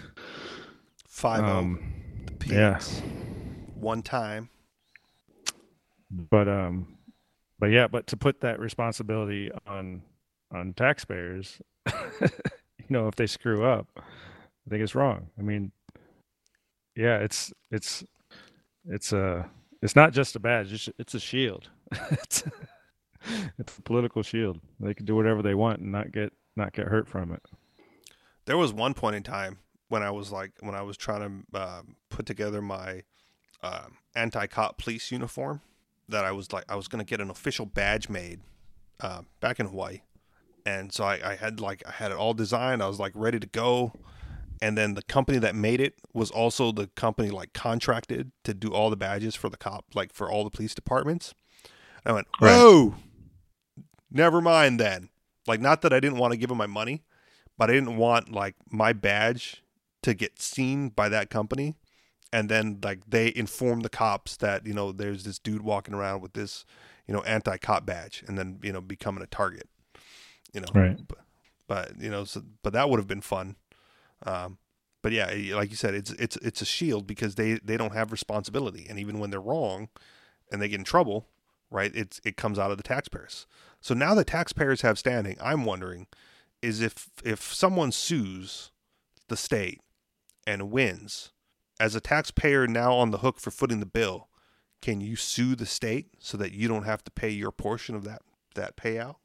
Five Um, the yeah. One time. but um but yeah but to put that responsibility on on taxpayers you know if they screw up i think it's wrong. I mean yeah it's it's it's a it's not just a badge it's, it's a shield. It's, it's a political shield. They can do whatever they want and not get not get hurt from it. There was one point in time when I was like when I was trying to uh, put together my uh, anti-cop police uniform that I was like I was gonna get an official badge made uh, back in Hawaii, and so I, I had like I had it all designed. I was like ready to go, and then the company that made it was also the company like contracted to do all the badges for the cop like for all the police departments. I went, Right. oh, never mind then. Like not that I didn't want to give them my money, but I didn't want like my badge to get seen by that company and then like they inform the cops that you know there's this dude walking around with this you know anti-cop badge and then you know becoming a target you know Right. but, but you know so, but that would have been fun. Um but yeah like you said it's it's it's a shield because they they don't have responsibility. And even when they're wrong and they get in trouble right it's it comes out of the taxpayers. So now that taxpayers have standing i'm wondering is if if someone sues the state and wins as a taxpayer now on the hook for footing the bill can you sue the state so that you don't have to pay your portion of that that payout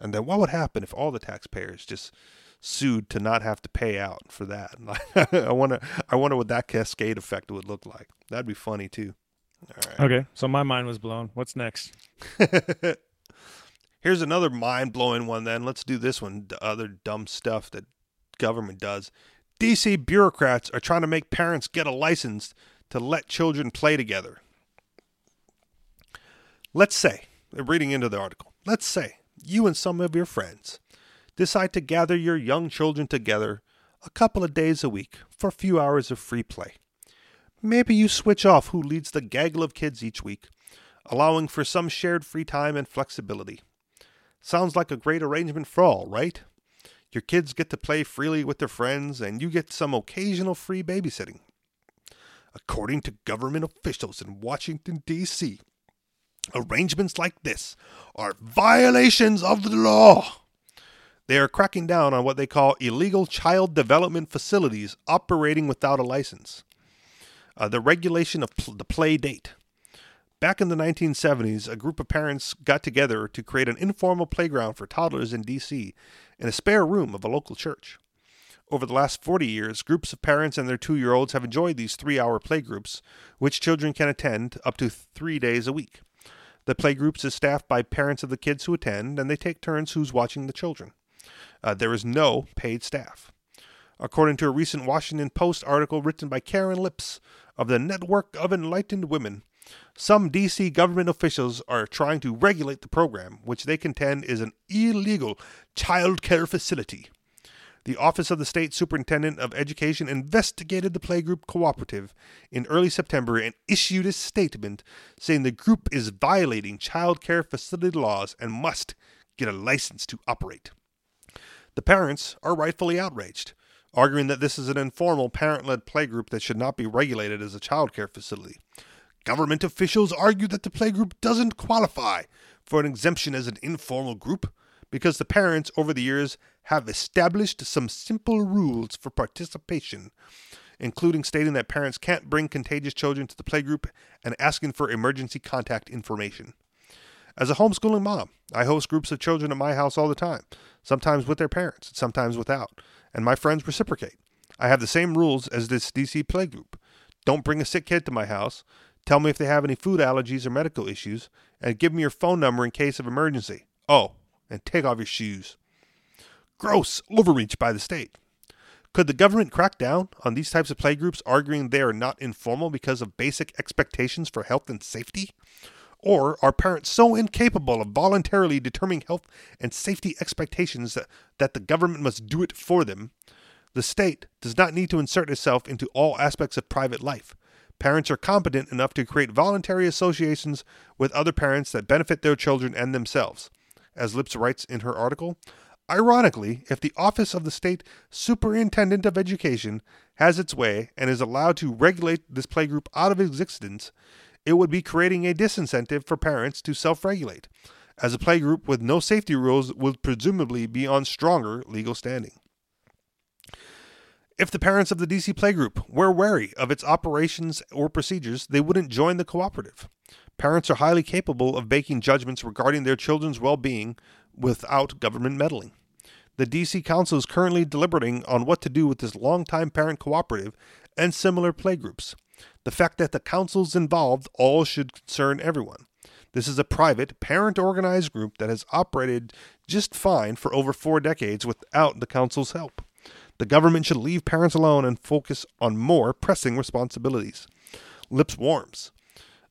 and then what would happen if all the taxpayers just sued to not have to pay out for that i wonder i wonder what that cascade effect would look like that'd be funny too all right okay so my mind was blown what's next Here's another mind blowing one, then. Let's do this one. The other dumb stuff that government does. DC bureaucrats are trying to make parents get a license to let children play together. Let's say, reading into the article, let's say you and some of your friends decide to gather your young children together a couple of days a week for a few hours of free play. Maybe you switch off who leads the gaggle of kids each week, allowing for some shared free time and flexibility. Sounds like a great arrangement for all, right? Your kids get to play freely with their friends, and you get some occasional free babysitting. According to government officials in Washington, D.C., arrangements like this are violations of the law. They are cracking down on what they call illegal child development facilities operating without a license. Uh, the regulation of pl- the play date. Back in the 1970s, a group of parents got together to create an informal playground for toddlers in D.C. in a spare room of a local church. Over the last 40 years, groups of parents and their two year olds have enjoyed these three hour playgroups, which children can attend up to three days a week. The playgroups is staffed by parents of the kids who attend, and they take turns who's watching the children. Uh, there is no paid staff. According to a recent Washington Post article written by Karin Lips of the Network of Enlightened Women, some D.C. government officials are trying to regulate the program, which they contend is an illegal child care facility. The Office of the State Superintendent of Education investigated the playgroup cooperative in early September and issued a statement saying the group is violating child care facility laws and must get a license to operate. The parents are rightfully outraged, arguing that this is an informal parent led playgroup that should not be regulated as a child care facility. Government officials argue that the playgroup doesn't qualify for an exemption as an informal group because the parents over the years have established some simple rules for participation, including stating that parents can't bring contagious children to the playgroup and asking for emergency contact information. As a homeschooling mom, I host groups of children at my house all the time, sometimes with their parents, sometimes without, and my friends reciprocate. I have the same rules as this DC playgroup. Don't bring a sick kid to my house. Tell me if they have any food allergies or medical issues, and give me your phone number in case of emergency. Oh, and take off your shoes. Gross overreach by the state. Could the government crack down on these types of playgroups, arguing they are not informal because of basic expectations for health and safety? Or are parents so incapable of voluntarily determining health and safety expectations that, that the government must do it for them? The state does not need to insert itself into all aspects of private life. Parents are competent enough to create voluntary associations with other parents that benefit their children and themselves. As Lips writes in her article, Ironically, if the Office of the State Superintendent of Education has its way and is allowed to regulate this playgroup out of existence, it would be creating a disincentive for parents to self regulate, as a playgroup with no safety rules would presumably be on stronger legal standing. If the parents of the DC playgroup were wary of its operations or procedures, they wouldn't join the cooperative. Parents are highly capable of making judgments regarding their children's well being without government meddling. The DC Council is currently deliberating on what to do with this longtime parent cooperative and similar playgroups. The fact that the councils involved all should concern everyone. This is a private, parent organized group that has operated just fine for over four decades without the council's help. The government should leave parents alone and focus on more pressing responsibilities. Lips warms.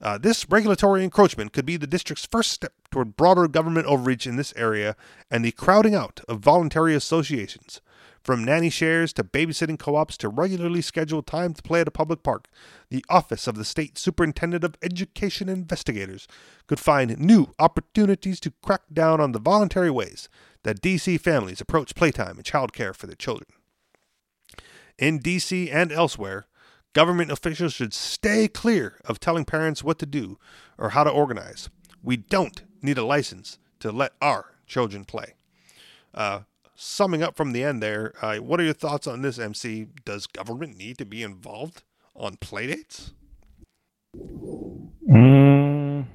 Uh, this regulatory encroachment could be the district's first step toward broader government overreach in this area and the crowding out of voluntary associations. From nanny shares to babysitting co ops to regularly scheduled time to play at a public park, the Office of the State Superintendent of Education Investigators could find new opportunities to crack down on the voluntary ways that DC families approach playtime and childcare for their children in DC and elsewhere, government officials should stay clear of telling parents what to do or how to organize. We don't need a license to let our children play. Uh, summing up from the end there, uh, what are your thoughts on this, MC? Does government need to be involved on playdates? Mm,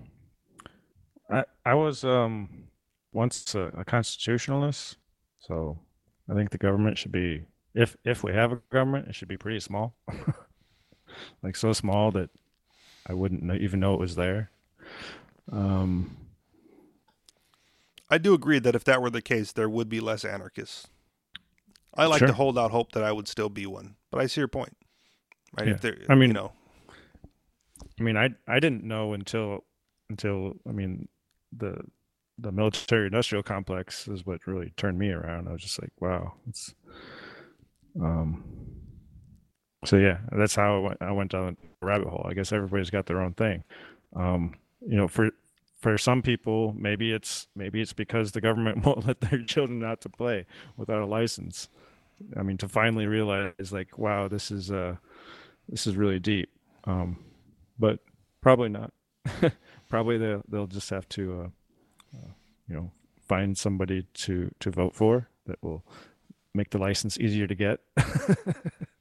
I I was um once a, a constitutionalist, so I think the government should be if if we have a government, it should be pretty small, like so small that I wouldn't even know it was there. Um, I do agree that if that were the case, there would be less anarchists. I like Sure. to hold out hope that I would still be one, but I see your point. Right? Yeah. If there, I mean- you know, I mean, I I didn't know until until I mean the the military industrial complex is what really turned me around. I was just like, wow, it's um. So yeah, that's how I went, I went down the rabbit hole. I guess everybody's got their own thing. Um, you know, for for some people, maybe it's maybe it's because the government won't let their children out to play without a license. I mean, to finally realize, like, wow, this is uh, this is really deep. Um, but probably not. probably they'll they'll just have to, uh, uh, you know, find somebody to to vote for that will make the license easier to get.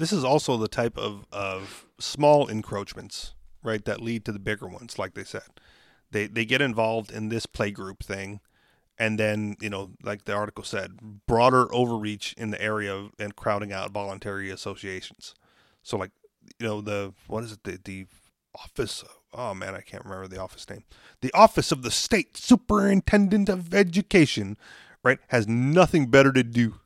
this is also the type of, of small encroachments, right, that lead to the bigger ones, like they said. They they get involved in this playgroup thing, and then, you know, like the article said, broader overreach in the area of, and crowding out voluntary associations. So like, you know, the what is it, the the office oh man, I can't remember the office name. The Office of the State Superintendent of Education, right, has nothing better to do,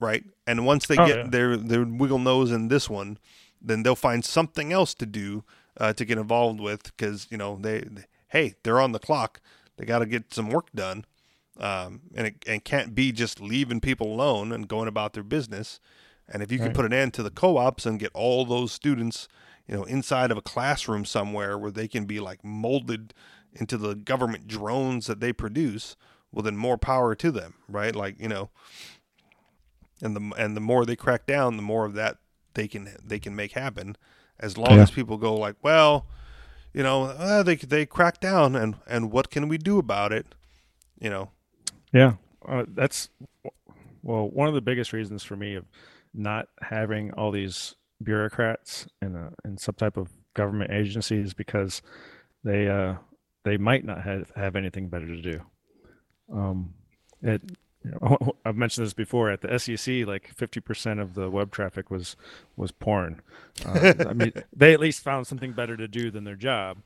right? And once they Oh, get yeah. their their wiggle nose in this one, then they'll find something else to do uh, to get involved with because you know they, they hey they're on the clock, they got to get some work done, um, and it and can't be just leaving people alone and going about their business. And if you can Right. put an end to the co-ops and get all those students, you know, inside of a classroom somewhere where they can be like molded into the government drones that they produce, well, then more power to them, right? Like you know, and the and the more they crack down, the more of that they can they can make happen. As long Yeah. as people go like, well, you know, uh, they they crack down, and and what can we do about it? You know, Yeah, uh, that's well one of the biggest reasons for me of not having all these bureaucrats in a in some type of government agency is because they uh they might not have have anything better to do. Um, it I've mentioned this before at the SEC, like fifty percent of the web traffic was was porn. Uh, I mean, they at least found something better to do than their job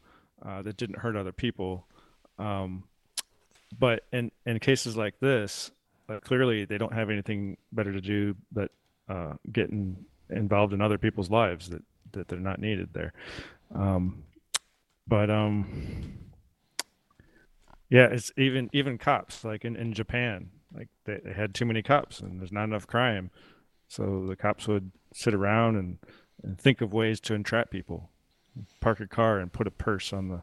uh, that didn't hurt other people. Um, but in in cases like this, uh, clearly they don't have anything better to do but uh, getting involved in other people's lives that that they're not needed there. Um, but um, yeah, it's even even cops like in, in Japan, like they, they had too many cops and there's not enough crime, so the cops would sit around and, and think of ways to entrap people, park a car and put a purse on the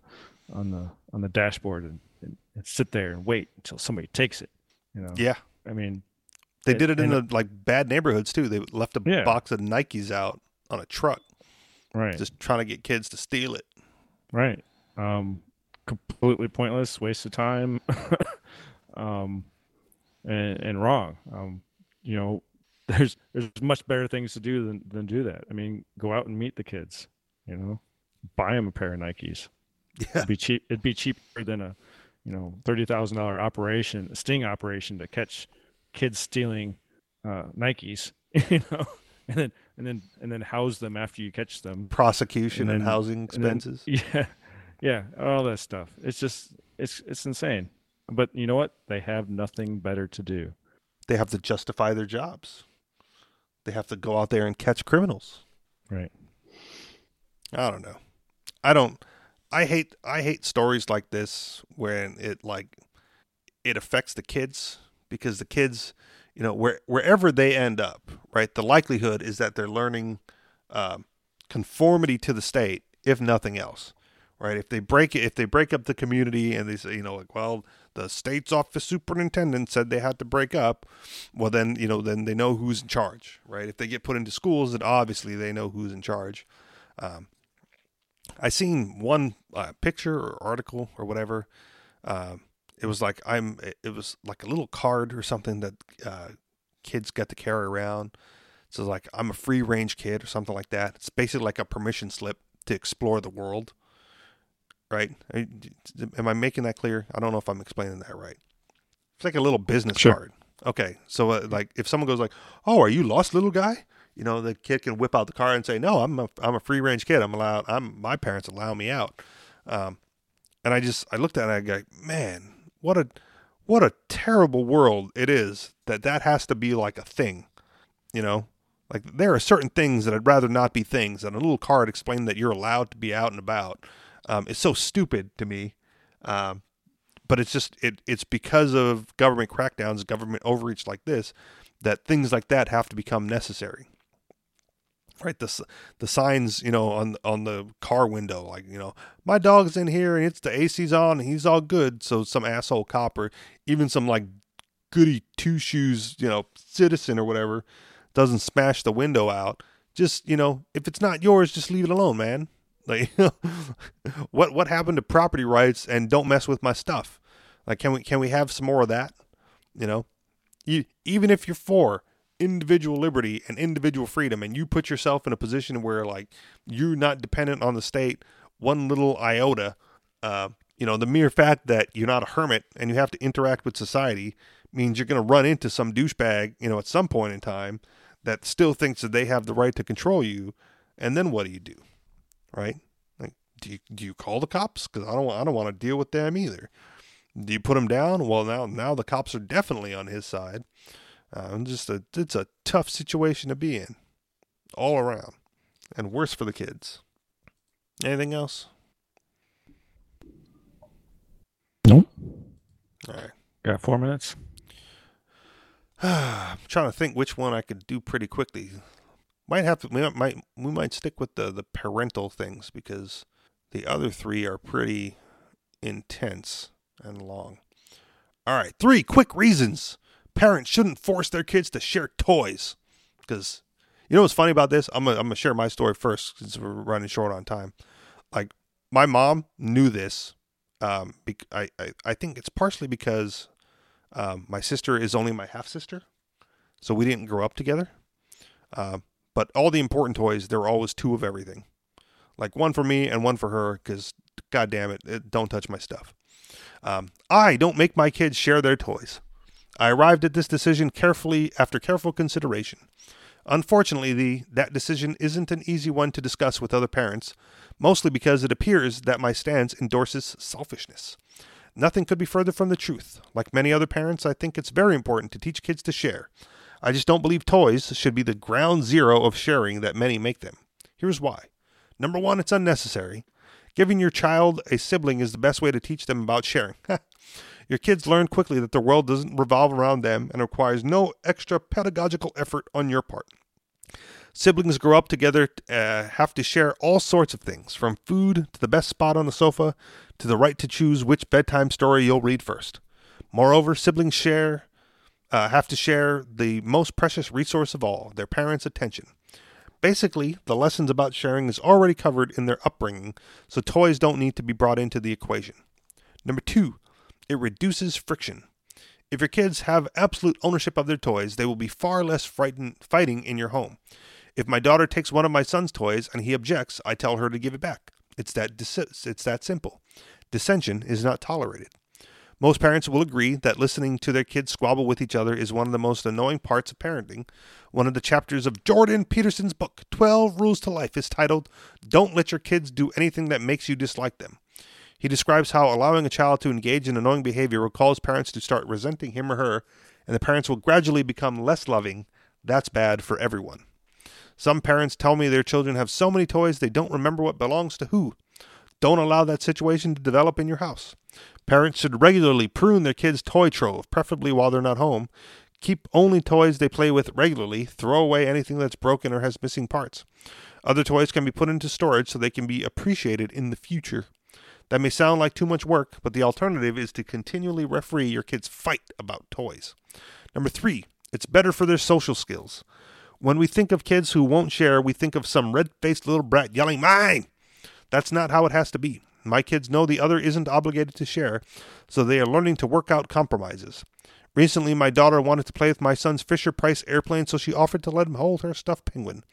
on the on the dashboard and, and, and sit there and wait until somebody takes it. You know, yeah, I mean, they And- did it in the like bad neighborhoods too. They left a Yeah. box of Nikes out on a truck, right, just trying to get kids to steal it. right. Um, completely pointless, waste of time, um, and, and wrong. Um, you know, there's there's much better things to do than than do that. I mean, go out and meet the kids. You know, buy them a pair of Nikes. Yeah, It'd be cheap. It'd be cheaper than a, you know, thirty thousand dollar operation, a sting operation to catch kids stealing uh, Nikes. You know, and then and then and then house them after you catch them. prosecution and, And then- housing and then- expenses. Yeah, yeah, all that stuff. It's just it's it's insane. But you know what? They have nothing better to do. they have to justify their jobs. They have to go out there and catch criminals. Right. I don't know. I don't. I hate. I hate stories like this when it like it affects the kids because the kids, you know, where wherever they end up, right? The likelihood is that they're learning um, conformity to the state, if nothing else, right? If they break it, if they break up the community and they say, you know, like, well, the state's office superintendent said they had to break up, well, then you know, then they know who's in charge, right? If they get put into schools, then obviously they know who's in charge. Um, I seen one uh, picture or article or whatever. Um, it was like I'm. It was like a little card or something that uh, kids get to carry around. So like I'm a free range kid or something like that. It's basically like a permission slip to explore the world. Right? Am I making that clear? I don't know if I'm explaining that right. It's like a little business Sure. card. Okay, so uh, like if someone goes like, "Oh, are you lost, little guy?" You know, the kid can whip out the card and say, "No, I'm a I'm a free range kid. I'm allowed. I'm my parents allow me out." Um, and I just I looked at it and I go, "Man, what a what a terrible world it is that that has to be like a thing." You know, like there are certain things that I'd rather not be things. And a little card explained that you're allowed to be out and about um, is so stupid to me. Um, but it's just it it's because of government crackdowns, government overreach like this, that things like that have to become necessary. Right, the the signs, you know, on on the car window, like you know, my dog's in here and it's the AC's on and he's all good. So some asshole cop or even some like goody two shoes, you know, citizen or whatever, doesn't smash the window out. Just you know, if it's not yours, just leave it alone, man. Like, what what happened to property rights and don't mess with my stuff? Like, can we can we have some more of that? You know, you, even if you're for individual liberty and individual freedom, and you put yourself in a position where like you're not dependent on the state one little iota. Uh, you know, the mere fact that you're not a hermit and you have to interact with society means you're going to run into some douchebag, you know, at some point in time that still thinks that they have the right to control you. And then what do you do? Right? Like, do you, do you call the cops? Because I don't, I don't want to deal with them either. Do you put them down? Well, now, now the cops are definitely on his side. Uh, just a, it's a tough situation to be in, all around, and worse for the kids. Anything else? Nope. All right. Got four minutes. I'm trying to think which one I could do pretty quickly. Might have to. We might we might stick with the the parental things because the other three are pretty intense and long. All right, three quick reasons parents shouldn't force their kids to share toys. Because you know what's funny about this? I'm gonna, I'm share my story first since we're running short on time. Like my mom knew this. Um, bec- I, I I think it's partially because um, my sister is only my half sister, so we didn't grow up together. Uh, but all the important toys, there were always two of everything, like one for me and one for her. Because God damn it, it don't touch my stuff. Um, I don't make my kids share their toys. I arrived at this decision carefully after careful consideration. Unfortunately, the, that decision isn't an easy one to discuss with other parents, mostly because it appears that my stance endorses selfishness. Nothing could be further from the truth. Like many other parents, I think it's very important to teach kids to share. I just don't believe toys should be the ground zero of sharing that many make them. Here's why. Number one, it's unnecessary. Giving your child a sibling is the best way to teach them about sharing. your kids learn quickly that the world doesn't revolve around them and requires no extra pedagogical effort on your part. Siblings grow up together, uh, have to share all sorts of things, from food to the best spot on the sofa to the right to choose which bedtime story you'll read first. Moreover, siblings share uh, have to share the most precious resource of all, their parents' attention. Basically, the lessons about sharing is already covered in their upbringing, so toys don't need to be brought into the equation. Number two, it reduces friction. If your kids have absolute ownership of their toys, they will be far less frightened fighting in your home. If my daughter takes one of my son's toys and he objects, I tell her to give it back. It's that dis- it's that simple. Dissension is not tolerated. Most parents will agree that listening to their kids squabble with each other is one of the most annoying parts of parenting. One of the chapters of Jordan Peterson's book, 12 Rules to Life, is titled, Don't Let Your Kids Do Anything That Makes You Dislike Them. He describes how allowing a child to engage in annoying behavior will cause parents to start resenting him or her, and the parents will gradually become less loving. That's bad for everyone. Some parents tell me their children have so many toys they don't remember what belongs to who. Don't allow that situation to develop in your house. Parents should regularly prune their kids' toy trove, preferably while they're not home. Keep only toys they play with regularly. Throw away anything that's broken or has missing parts. Other toys can be put into storage so they can be appreciated in the future. That may sound like too much work, but the alternative is to continually referee your kids' fight about toys. Number three, it's better for their social skills. When we think of kids who won't share, we think of some red faced little brat yelling, Mine! That's not how it has to be. My kids know the other isn't obligated to share, so they are learning to work out compromises. Recently, my daughter wanted to play with my son's Fisher Price airplane, so she offered to let him hold her stuffed penguin.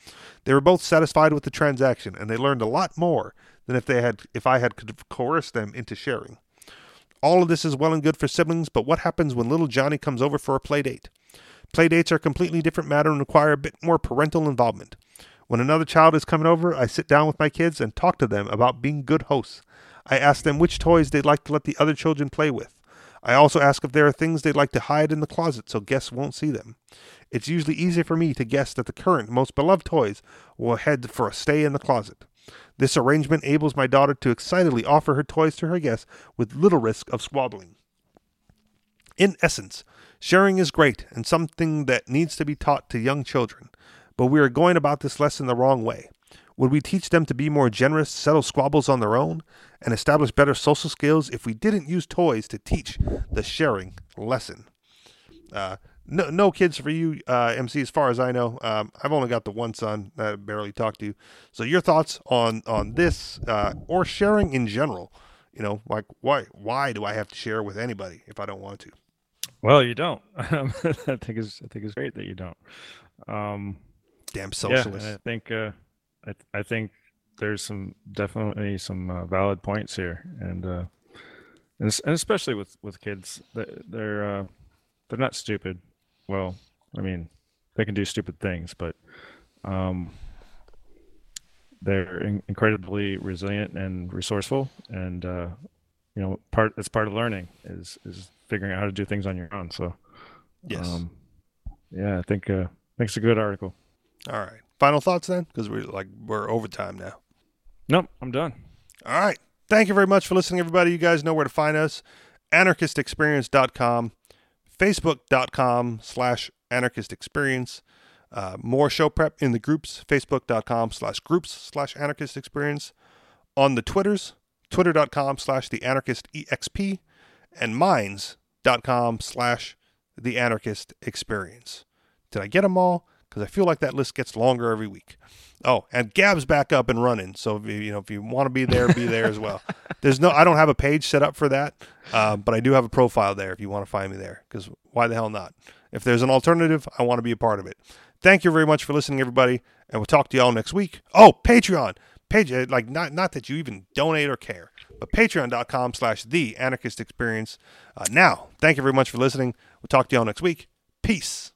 They were both satisfied with the transaction, and they learned a lot more than if they had if I had coerced them into sharing. All of this is well and good for siblings, but what happens when little Johnny comes over for a play date? Play dates are a completely different matter and require a bit more parental involvement. When another child is coming over, I sit down with my kids and talk to them about being good hosts. I ask them which toys they'd like to let the other children play with. I also ask if there are things they'd like to hide in the closet so guests won't see them. It's usually easy for me to guess that the current most beloved toys will head for a stay in the closet. This arrangement enables my daughter to excitedly offer her toys to her guests with little risk of squabbling. In essence, sharing is great and something that needs to be taught to young children, but we are going about this lesson the wrong way. Would we teach them to be more generous, settle squabbles on their own, and establish better social skills if we didn't use toys to teach the sharing lesson? Uh, no, no kids for you, uh, MC. As far as I know, um, I've only got the one son that I barely talk to. So your thoughts on on this uh, or sharing in general? You know, like why why do I have to share with anybody if I don't want to? Well, you don't. I think it's I think it's great that you don't. Um, Damn socialist. Yeah, I think uh, I I think there's some definitely some uh, valid points here, and uh, and, and especially with with kids, they're uh, they're not stupid well, I mean, they can do stupid things, but um, they're in- incredibly resilient and resourceful, and uh, you know, part it's part of learning is is figuring out how to do things on your own. So, yes, um, yeah, I think uh, I think it's a good article. All right, final thoughts then, because we're like we're overtime now. Nope, I'm done. All right, thank you very much for listening, everybody. You guys know where to find us: anarchistexperience.com Facebook.com slash anarchist experience. Uh, more show prep in the groups, facebook.com slash groups slash anarchist experience. On the Twitters, twitter.com slash the anarchist exp and minds.com slash the anarchist experience. Did I get them all? Because I feel like that list gets longer every week. Oh, and Gab's back up and running. So if you, you know if you want to be there, be there as well. There's no, I don't have a page set up for that, uh, but I do have a profile there if you want to find me there. Because why the hell not? If there's an alternative, I want to be a part of it. Thank you very much for listening, everybody, and we'll talk to y'all next week. Oh, Patreon, page uh, like not not that you even donate or care, but Patreon.com slash The Anarchist Experience. Uh, now, thank you very much for listening. We'll talk to y'all next week. Peace.